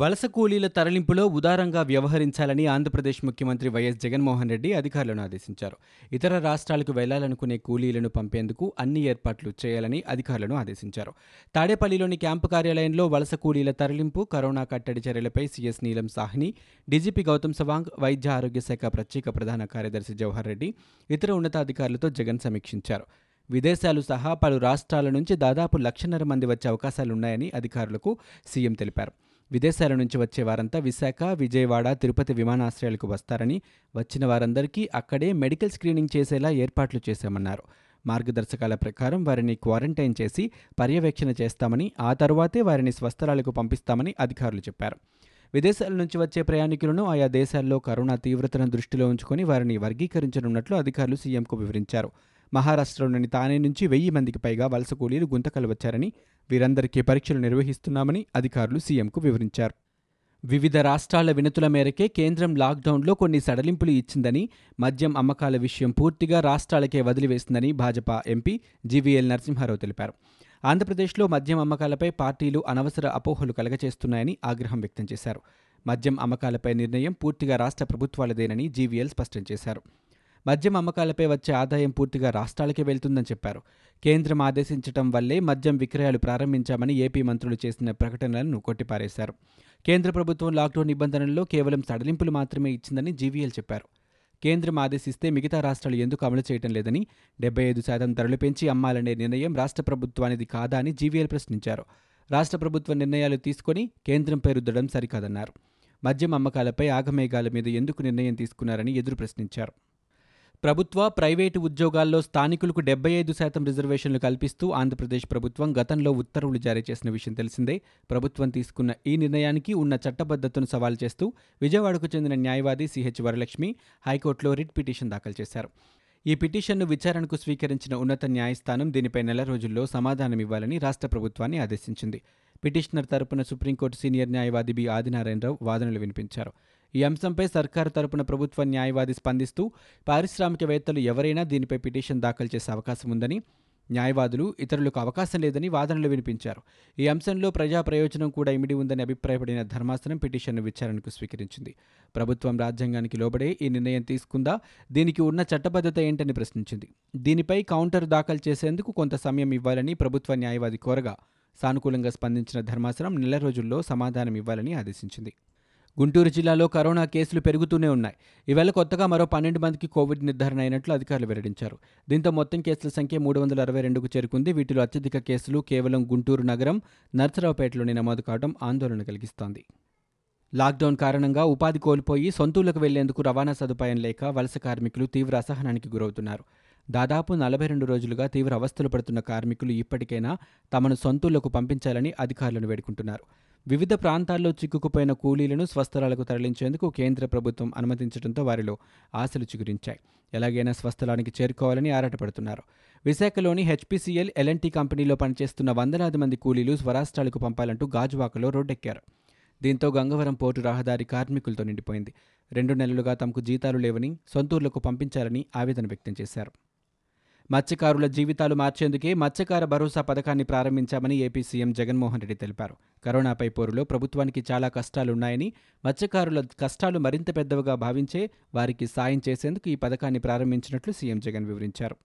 వలస కూలీల తరలింపులో ఉదారంగా వ్యవహరించాలని ఆంధ్రప్రదేశ్ ముఖ్యమంత్రి వైఎస్ జగన్మోహన్ రెడ్డి అధికారులను ఆదేశించారు. ఇతర రాష్ట్రాలకు వెళ్ళాలనుకునే కూలీలను పంపేందుకు అన్ని ఏర్పాట్లు చేయాలని అధికారులను ఆదేశించారు. తాడేపల్లిలోని క్యాంపు కార్యాలయంలో వలస కూలీల తరలింపు కరోనా కట్టడి చర్యలపై సీఎస్ నీలం సాహ్ని డీజీపీ గౌతమ్ సవాంగ్ వైద్య ఆరోగ్య శాఖ ప్రత్యేక ప్రధాన కార్యదర్శి జవహర్ రెడ్డి ఇతర ఉన్నతాధికారులతో జగన్ సమీక్షించారు. విదేశాలు సహా పలు రాష్ట్రాల నుంచి దాదాపు లక్షన్నర మంది వచ్చే అవకాశాలున్నాయని అధికారులకు సీఎం తెలిపారు. విదేశాల నుంచి వచ్చే వారంతా విశాఖ విజయవాడ తిరుపతి విమానాశ్రయాలకు వస్తారని వచ్చిన వారందరికీ అక్కడే మెడికల్ స్క్రీనింగ్ చేసేలా ఏర్పాట్లు చేశామన్నారు. మార్గదర్శకాల ప్రకారం వారిని క్వారంటైన్ చేసి పర్యవేక్షణ చేస్తామని ఆ తరువాతే వారిని స్వస్థలాలకు పంపిస్తామని అధికారులు చెప్పారు. విదేశాల నుంచి వచ్చే ప్రయాణికులను ఆయా దేశాల్లో కరోనా తీవ్రతను దృష్టిలో ఉంచుకొని వారిని వర్గీకరించనున్నట్లు అధికారులు సీఎంకు వివరించారు. మహారాష్ట్రలోని తానే నుంచి వెయ్యి మందికి పైగా వలస కూలీలు గుంతకలు వచ్చారని వీరందరికీ పరీక్షలు నిర్వహిస్తున్నామని అధికారులు సీఎంకు వివరించారు. వివిధ రాష్ట్రాల వినతుల మేరకే కేంద్రం లాక్డౌన్లో కొన్ని సడలింపులు ఇచ్చిందని మద్యం అమ్మకాల విషయం పూర్తిగా రాష్ట్రాలకే వదిలివేసిందని భాజపా ఎంపీ జీవీఎల్ నరసింహారావు తెలిపారు. ఆంధ్రప్రదేశ్లో మద్యం అమ్మకాలపై పార్టీలు అనవసర అపోహలు కలగచేస్తున్నాయని ఆగ్రహం వ్యక్తం చేశారు. మద్యం అమ్మకాలపై నిర్ణయం పూర్తిగా రాష్ట్ర ప్రభుత్వాలదేనని జీవీఎల్ స్పష్టం చేశారు. మద్యం అమ్మకాలపై వచ్చే ఆదాయం పూర్తిగా రాష్ట్రాలకే వెళ్తుందని చెప్పారు. కేంద్రం ఆదేశించడం వల్లే మద్యం విక్రయాలు ప్రారంభించామని ఏపీ మంత్రులు చేసిన ప్రకటనలను కొట్టిపారేశారు. కేంద్ర ప్రభుత్వం లాక్డౌన్ నిబంధనల్లో కేవలం సడలింపులు మాత్రమే ఇచ్చిందని జీవీఎల్ చెప్పారు. కేంద్రం ఆదేశిస్తే మిగతా రాష్ట్రాలు ఎందుకు అమలు చేయటం లేదని డెబ్బై ఐదు శాతం ధరలు పెంచి అమ్మాలనే నిర్ణయం రాష్ట్ర ప్రభుత్వానిది కాదా అని జీవీఎల్ ప్రశ్నించారు. రాష్ట్ర ప్రభుత్వ నిర్ణయాలు తీసుకొని కేంద్రం పేరుద్దడం సరికాదన్నారు. మద్యం అమ్మకాలపై ఆగమేఘాల మీద ఎందుకు నిర్ణయం తీసుకున్నారని ఎదురు ప్రశ్నించారు. ప్రభుత్వ ప్రైవేటు ఉద్యోగాల్లో స్థానికులకు డెబ్బై ఐదు శాతం రిజర్వేషన్లు కల్పిస్తూ ఆంధ్రప్రదేశ్ ప్రభుత్వం గతంలో ఉత్తర్వులు జారీ చేసిన విషయం తెలిసిందే. ప్రభుత్వం తీసుకున్న ఈ నిర్ణయానికి ఉన్న చట్టబద్ధతను సవాల్ చేస్తూ విజయవాడకు చెందిన న్యాయవాది సిహెచ్ వరలక్ష్మి హైకోర్టులో రిట్ పిటిషన్ దాఖలు చేశారు. ఈ పిటిషన్ను విచారణకు స్వీకరించిన ఉన్నత న్యాయస్థానం దీనిపై నెల రోజుల్లో సమాధానమివ్వాలని రాష్ట్ర ప్రభుత్వాన్ని ఆదేశించింది. పిటిషనర్ తరపున సుప్రీంకోర్టు సీనియర్ న్యాయవాది బి ఆదినారాయణరావు వాదనలు వినిపించారు. ఈ అంశంపై సర్కారు తరపున ప్రభుత్వ న్యాయవాది స్పందిస్తూ పారిశ్రామికవేత్తలు ఎవరైనా దీనిపై పిటిషన్ దాఖలు చేసే అవకాశం ఉందని న్యాయవాదులు ఇతరులకు అవకాశం లేదని వాదనలు వినిపించారు. ఈ అంశంలో ప్రజా ప్రయోజనం కూడా ఇమిడి ఉందని అభిప్రాయపడిన ధర్మాసనం పిటిషన్ను విచారణకు స్వీకరించింది. ప్రభుత్వం రాజ్యాంగానికి లోబడే ఈ నిర్ణయం తీసుకుందా దీనికి ఉన్న చట్టబద్ధత ఏంటని ప్రశ్నించింది. దీనిపై కౌంటర్ దాఖలు చేసేందుకు కొంత సమయం ఇవ్వాలని ప్రభుత్వ న్యాయవాది కోరగా సానుకూలంగా స్పందించిన ధర్మాసనం నెల రోజుల్లో సమాధానం ఇవ్వాలని ఆదేశించింది. గుంటూరు జిల్లాలో కరోనా కేసులు పెరుగుతూనే ఉన్నాయి. ఈవేళ కొత్తగా మరో పన్నెండు మందికి కోవిడ్ నిర్ధారణ అయినట్లు అధికారులు వెల్లడించారు. దీంతో మొత్తం కేసుల సంఖ్య మూడు వందల అరవై రెండుకు చేరుకుంది. వీటిలో అత్యధిక కేసులు కేవలం గుంటూరు నగరం నర్సరావుపేటలోనే నమోదు కావడం ఆందోళన కలిగిస్తోంది. లాక్డౌన్ కారణంగా ఉపాధి కోల్పోయి సొంతూళ్ళకు వెళ్ళేందుకు రవాణా సదుపాయం లేక వలస కార్మికులు తీవ్ర అసహనానికి గురవుతున్నారు. దాదాపు నలభై రెండు రోజులుగా తీవ్ర అవస్థలు పడుతున్న కార్మికులు ఇప్పటికైనా తమను సొంతూళ్ళకు పంపించాలని అధికారులను వేడుకుంటున్నారు. వివిధ ప్రాంతాల్లో చిక్కుకుపోయిన కూలీలను స్వస్థలాలకు తరలించేందుకు కేంద్ర ప్రభుత్వం అనుమతించడంతో వారిలో ఆశలు చిగురించాయి. ఎలాగైనా స్వస్థలానికి చేరుకోవాలని ఆరాటపడుతున్నారు. విశాఖలోని హెచ్పీసీఎల్ ఎల్ఎన్టీ కంపెనీలో పనిచేస్తున్న వందలాది మంది కూలీలు స్వరాష్ట్రాలకు పంపాలంటూ గాజువాకలో రోడ్డెక్కారు. దీంతో గంగవరం పోర్టు రహదారి కార్మికులతో నిండిపోయింది. రెండు నెలలుగా తమకు జీతాలు లేవని సొంతూర్లకు పంపించాలని ఆవేదన వ్యక్తం చేశారు. మత్స్యకారుల జీవితాలు మార్చేందుకే మత్స్యకార భరోసా పథకాన్ని ప్రారంభించామని ఏపీ సీఎం జగన్మోహన్ రెడ్డి తెలిపారు. కరోనాపై పోరులో ప్రభుత్వానికి చాలా కష్టాలున్నాయని మత్స్యకారుల కష్టాలు మరింత పెద్దవిగా భావించే వారికి సాయం చేసేందుకు ఈ పథకాన్ని ప్రారంభించినట్లు సీఎం జగన్ వివరించారు.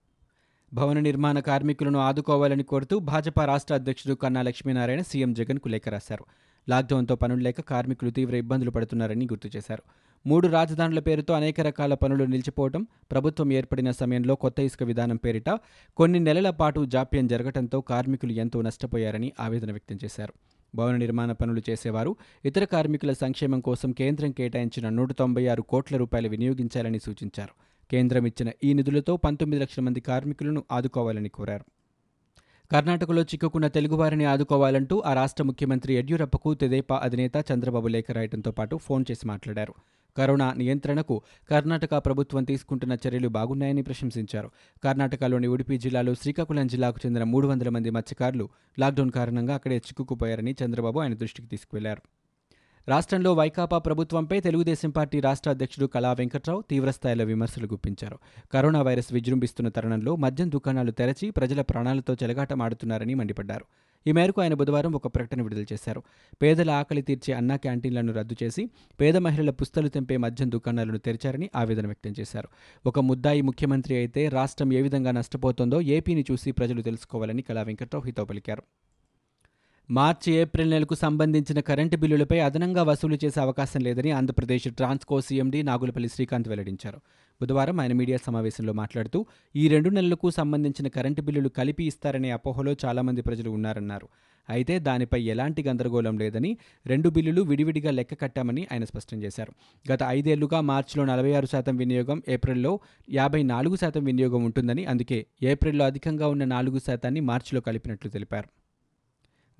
భవన నిర్మాణ కార్మికులను ఆదుకోవాలని కోరుతూ భాజపా రాష్ట్ర అధ్యక్షుడు కన్నా లక్ష్మీనారాయణ సీఎం జగన్కు లేఖ రాశారు. లాక్డౌన్తో పనులు లేక కార్మికులు తీవ్ర ఇబ్బందులు పడుతున్నారని గుర్తు చేశారు. మూడు రాజధానుల పేరుతో అనేక రకాల పనులు నిలిచిపోవడం ప్రభుత్వం ఏర్పడిన సమయంలో కొత్త ఇసుక విధానం పేరిట కొన్ని నెలల పాటు జాప్యం జరగడంతో కార్మికులు ఎంతో నష్టపోయారని ఆవేదన వ్యక్తం చేశారు. భవన నిర్మాణ పనులు చేసేవారు ఇతర కార్మికుల సంక్షేమం కోసం కేంద్రం కేటాయించిన నూట తొంభై ఆరు కోట్ల రూపాయలు వినియోగించాలని సూచించారు. కేంద్రం ఇచ్చిన ఈ నిధులతో పంతొమ్మిది లక్షల మంది కార్మికులను ఆదుకోవాలని కోరారు. కర్ణాటకలో చిక్కుకున్న తెలుగువారిని ఆదుకోవాలంటూ ఆ రాష్ట్ర ముఖ్యమంత్రి యడ్యూరప్పకు తెదేపా అధినేత చంద్రబాబు లేఖ రాయడంతో పాటు ఫోన్ చేసి మాట్లాడారు. కరోనా నియంత్రణకు కర్ణాటక ప్రభుత్వం తీసుకుంటున్న చర్యలు బాగున్నాయని ప్రశంసించారు. కర్ణాటకలోని ఉడిపి జిల్లాలో శ్రీకాకుళం జిల్లాకు చెందిన మూడు వందల మంది మత్స్యకారులు లాక్డౌన్ కారణంగా అక్కడే చిక్కుకుపోయారని చంద్రబాబు ఆయన దృష్టికి తీసుకువెళ్ళారు. రాష్ట్రంలో వైకాపా ప్రభుత్వంపై తెలుగుదేశం పార్టీ రాష్ట్ర అధ్యక్షుడు కళా వెంకట్రావు తీవ్రస్థాయిలో విమర్శలు గుప్పించారు. కరోనా వైరస్ విజృంభిస్తున్న తరుణంలో మద్యం దుకాణాలు తెరచి ప్రజల ప్రాణాలతో చెలగాటమాడుతున్నారని మండిపడ్డారు. ఈ మేరకు ఆయన బుధవారం ఒక ప్రకటన విడుదల చేశారు. పేదల ఆకలి తీర్చే అన్నా క్యాంటీన్లను రద్దు చేసి పేద మహిళల పుస్తలు తెంపే మద్యం దుకాణాలను తెరిచారని ఆవేదన వ్యక్తం చేశారు. ఒక ముద్దాయి ముఖ్యమంత్రి అయితే రాష్ట్రం ఏ విధంగా నష్టపోతోందో ఏపీని చూసి ప్రజలు తెలుసుకోవాలని కళా వెంకట్రావు హితవు పలికారు. మార్చి ఏప్రిల్ నెలకు సంబంధించిన కరెంటు బిల్లులపై అదనంగా వసూలు చేసే అవకాశం లేదని ఆంధ్రప్రదేశ్ ట్రాన్స్కో సీఎండీ నాగులపల్లి శ్రీకాంత్ వెల్లడించారు. బుధవారం ఆయన మీడియా సమావేశంలో మాట్లాడుతూ ఈ రెండు నెలలకు సంబంధించిన కరెంటు బిల్లులు కలిపి ఇస్తారనే అపోహలో చాలామంది ప్రజలు ఉన్నారన్నారు. అయితే దానిపై ఎలాంటి గందరగోళం లేదని రెండు బిల్లులు విడివిడిగా లెక్క కట్టామని ఆయన స్పష్టం చేశారు. గత ఐదేళ్ళుగా మార్చిలో నలభై ఆరు శాతం వినియోగం ఏప్రిల్లో యాభై నాలుగు శాతం వినియోగం ఉంటుందని అందుకే ఏప్రిల్లో అధికంగా ఉన్న నాలుగు శాతాన్ని మార్చిలో కలిపినట్లు తెలిపారు.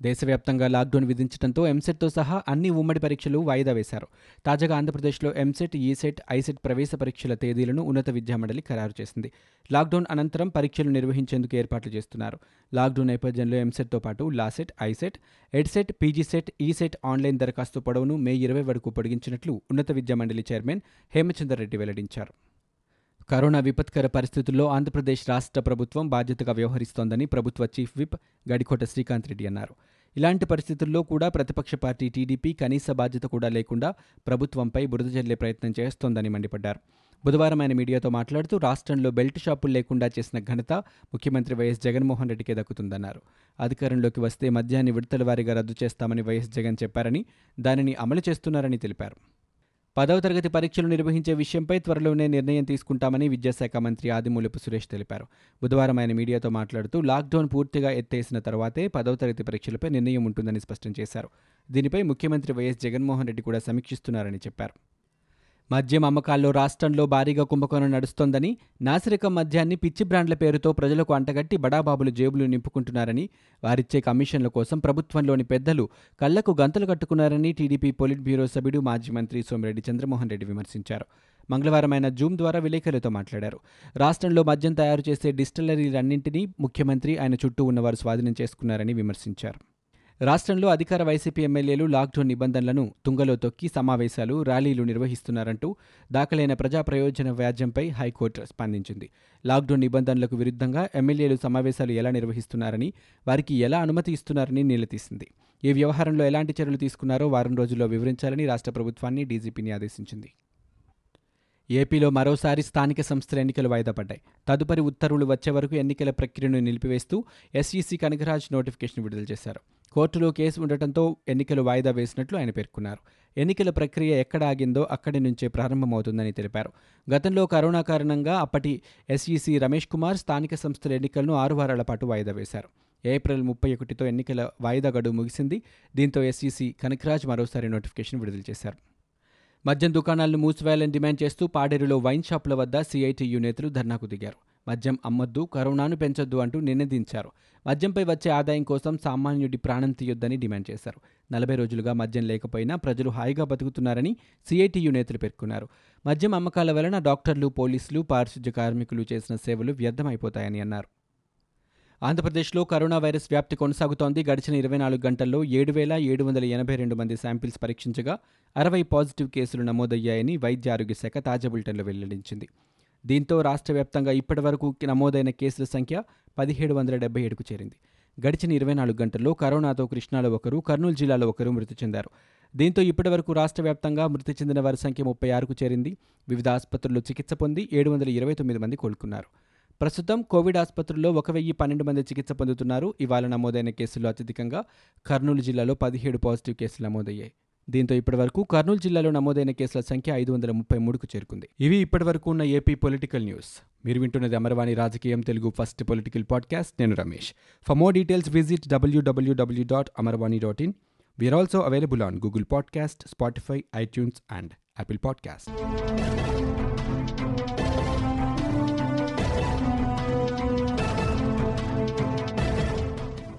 దేశవ్యాప్తంగా లాక్డౌన్ విధించడంతో ఎంసెట్తో సహా అన్ని ఉమ్మడి పరీక్షలు వాయిదా వేశారు. తాజాగా ఆంధ్రప్రదేశ్లో ఎంసెట్ ఈసెట్ ఐసెట్ ప్రవేశ పరీక్షల తేదీలను ఉన్నత విద్యామండలి ఖరారు చేసింది. లాక్డౌన్ అనంతరం పరీక్షలు నిర్వహించేందుకు ఏర్పాట్లు చేస్తున్నారు. లాక్డౌన్ నేపథ్యంలో ఎంసెట్తో పాటు LAWCET ICET EDCET PGCET ECET online దరఖాస్తు పొడవును మే ఇరవై వరకు పొడిగించినట్లు ఉన్నత విద్యామండలి చైర్మన్ హేమచందర్ రెడ్డి వెల్లడించారు. కరోనా విపత్కర పరిస్థితుల్లో ఆంధ్రప్రదేశ్ రాష్ట్ర ప్రభుత్వం బాధ్యతగా వ్యవహరిస్తోందని ప్రభుత్వ చీఫ్ విప్ గడికోట శ్రీకాంత్ రెడ్డి అన్నారు. ఇలాంటి పరిస్థితుల్లో కూడా ప్రతిపక్ష పార్టీ టీడీపీ కనీస బాధ్యత కూడా లేకుండా ప్రభుత్వంపై బురద జల్లే ప్రయత్నం చేస్తోందని మండిపడ్డారు. బుధవారం ఆయన మీడియాతో మాట్లాడుతూ రాష్ట్రంలో బెల్ట్ షాపులు లేకుండా చేసిన ఘనత ముఖ్యమంత్రి వైఎస్ జగన్మోహన్ రెడ్డికే దక్కుతుందన్నారు. అధికారంలోకి వస్తే మద్యాన్ని విడతల వారీగా రద్దు చేస్తామని వైఎస్ జగన్ చెప్పారని దానిని అమలు చేస్తున్నారని తెలిపారు. పదవ తరగతి పరీక్షలు నిర్వహించే విషయంపై త్వరలోనే నిర్ణయం తీసుకుంటామని విద్యాశాఖ మంత్రి ఆదిమూలపు సురేష్ తెలిపారు. బుధవారం ఆయన మీడియాతో మాట్లాడుతూ లాక్డౌన్ పూర్తిగా ఎత్తేసిన తర్వాతే పదవ తరగతి పరీక్షలపై నిర్ణయం ఉంటుందని స్పష్టం చేశారు. దీనిపై ముఖ్యమంత్రి వైఎస్ జగన్మోహన్ రెడ్డి కూడా సమీక్షిస్తున్నారని చెప్పారు. మద్యం అమ్మకాల్లో రాష్ట్రంలో భారీగా కుంభకోణం నడుస్తోందని నాసిరకం మద్యాన్ని పిచ్చి బ్రాండ్ల పేరుతో ప్రజలకు అంటగట్టి బడాబాబులు జేబులు నింపుకుంటున్నారని వారిచ్చే కమిషన్ల కోసం ప్రభుత్వంలోని పెద్దలు కళ్ళకు గంతలు కట్టుకున్నారని టీడీపీ పొలిట్ బ్యూరో సభ్యుడు మాజీ మంత్రి సోమిరెడ్డి చంద్రమోహన్ రెడ్డి విమర్శించారు. మంగళవారం ఆయన జూమ్ ద్వారా విలేకరులతో మాట్లాడారు. రాష్ట్రంలో మద్యం తయారు చేసే డిస్టిలరీలన్నింటినీ ముఖ్యమంత్రి ఆయన చుట్టూ ఉన్నవారు స్వాధీనం చేసుకున్నారని విమర్శించారు. రాష్ట్రంలో అధికార వైసీపీ ఎమ్మెల్యేలు లాక్డౌన్ నిబంధనలను తుంగలో తొక్కి సమావేశాలు ర్యాలీలు నిర్వహిస్తున్నారంటూ దాఖలైన ప్రజా ప్రయోజన వ్యాజ్యంపై హైకోర్టు స్పందించింది. లాక్డౌన్ నిబంధనలకు విరుద్ధంగా ఎమ్మెల్యేలు సమావేశాలు ఎలా నిర్వహిస్తున్నారని వారికి ఎలా అనుమతి ఇస్తున్నారని నిలదీసింది. ఈ వ్యవహారంలో ఎలాంటి చర్యలు తీసుకున్నారో వారం రోజుల్లో వివరించాలని రాష్ట్ర ప్రభుత్వాన్ని డీజీపీని ఆదేశించింది. ఏపీలో మరోసారి స్థానిక సంస్థల ఎన్నికలు వాయిదా పడ్డాయి. తదుపరి ఉత్తర్వులు వచ్చే వరకు ఎన్నికల ప్రక్రియను నిలిపివేస్తూ ఎస్ఈసీ కనకరాజ్ నోటిఫికేషన్ విడుదల చేశారు. కోర్టులో కేసు ఉండటంతో ఎన్నికలు వాయిదా వేసినట్లు ఆయన పేర్కొన్నారు. ఎన్నికల ప్రక్రియ ఎక్కడ ఆగిందో అక్కడి నుంచే ప్రారంభమవుతుందని తెలిపారు. గతంలో కరోనా కారణంగా అప్పటి ఎస్ఈసి రమేష్ కుమార్ స్థానిక సంస్థల ఎన్నికలను ఆరు వారాల పాటు వాయిదా వేశారు. ఏప్రిల్ ముప్పై ఒకటితో ఎన్నికల వాయిదా గడువు ముగిసింది. దీంతో ఎస్ఈసి కనకరాజ్ మరోసారి నోటిఫికేషన్ విడుదల చేశారు. మద్యం దుకాణాలను మూసివేయాలని డిమాండ్ చేస్తూ పాడేరులో వైన్ షాపుల వద్ద సిఐటియు నేతలు ధర్నాకు దిగారు. మద్యం అమ్మద్దు కరోనాను పెంచొద్దు అంటూ నినదించారు. మద్యంపై వచ్చే ఆదాయం కోసం సామాన్యుడి ప్రాణం తీయొద్దని డిమాండ్ చేశారు. నలభై రోజులుగా మద్యం లేకపోయినా ప్రజలు హాయిగా బతుకుతున్నారని సిఐటియు నేతలు పేర్కొన్నారు. మద్యం అమ్మకాల వలన డాక్టర్లు పోలీసులు పారిశుద్ధ్య కార్మికులు చేసిన సేవలు వ్యర్థమైపోతాయని అన్నారు. ఆంధ్రప్రదేశ్లో కరోనా వైరస్ వ్యాప్తి కొనసాగుతోంది. గడిచిన ఇరవై నాలుగు గంటల్లో ఏడు వేల ఏడు వందల ఎనభై రెండు మంది శాంపిల్స్ పరీక్షించగా అరవై పాజిటివ్ కేసులు నమోదయ్యాయని వైద్య ఆరోగ్య శాఖ తాజా బులెటిన్లో వెల్లడించింది. దీంతో రాష్ట్ర వ్యాప్తంగా ఇప్పటివరకు నమోదైన కేసుల సంఖ్య పదిహేడు వందల డెబ్బై ఏడుకు చేరింది. గడిచిన ఇరవై నాలుగు గంటల్లో కరోనాతో కృష్ణాలో ఒకరు కర్నూలు జిల్లాలో ఒకరు మృతి చెందారు. దీంతో ఇప్పటివరకు రాష్ట్ర వ్యాప్తంగా మృతి చెందిన వారి సంఖ్య ముప్పై ఆరుకు చేరింది. వివిధ ఆసుపత్రుల్లో చికిత్స పొంది ఏడు వందల ఇరవై తొమ్మిది మంది కోలుకున్నారు. ప్రస్తుతం కోవిడ్ ఆసుపత్రుల్లో ఒక వెయ్యి పన్నెండు మంది చికిత్స పొందుతున్నారు. ఇవాళ నమోదైన కేసుల్లో అత్యధికంగా కర్నూలు జిల్లాలో పదిహేడు పాజిటివ్ కేసులు నమోదయ్యాయి. దీంతో ఇప్పటివరకు కర్నూలు జిల్లాలో నమోదైన కేసుల సంఖ్య ఐదు వందల ముప్పై మూడుకు చేరుకుంది. ఇవి ఇప్పటివరకు ఉన్న ఏపీ పొలిటికల్ న్యూస్. మీరు వింటున్నది అమరవాణి రాజకీయం తెలుగు ఫస్ట్ పొలిటికల్ పాడ్కాస్ట్. నేను Ramesh. For more details visit W W W dot Amarvani dot in we're also available on Google podcast Spotify iTunes and Apple podcast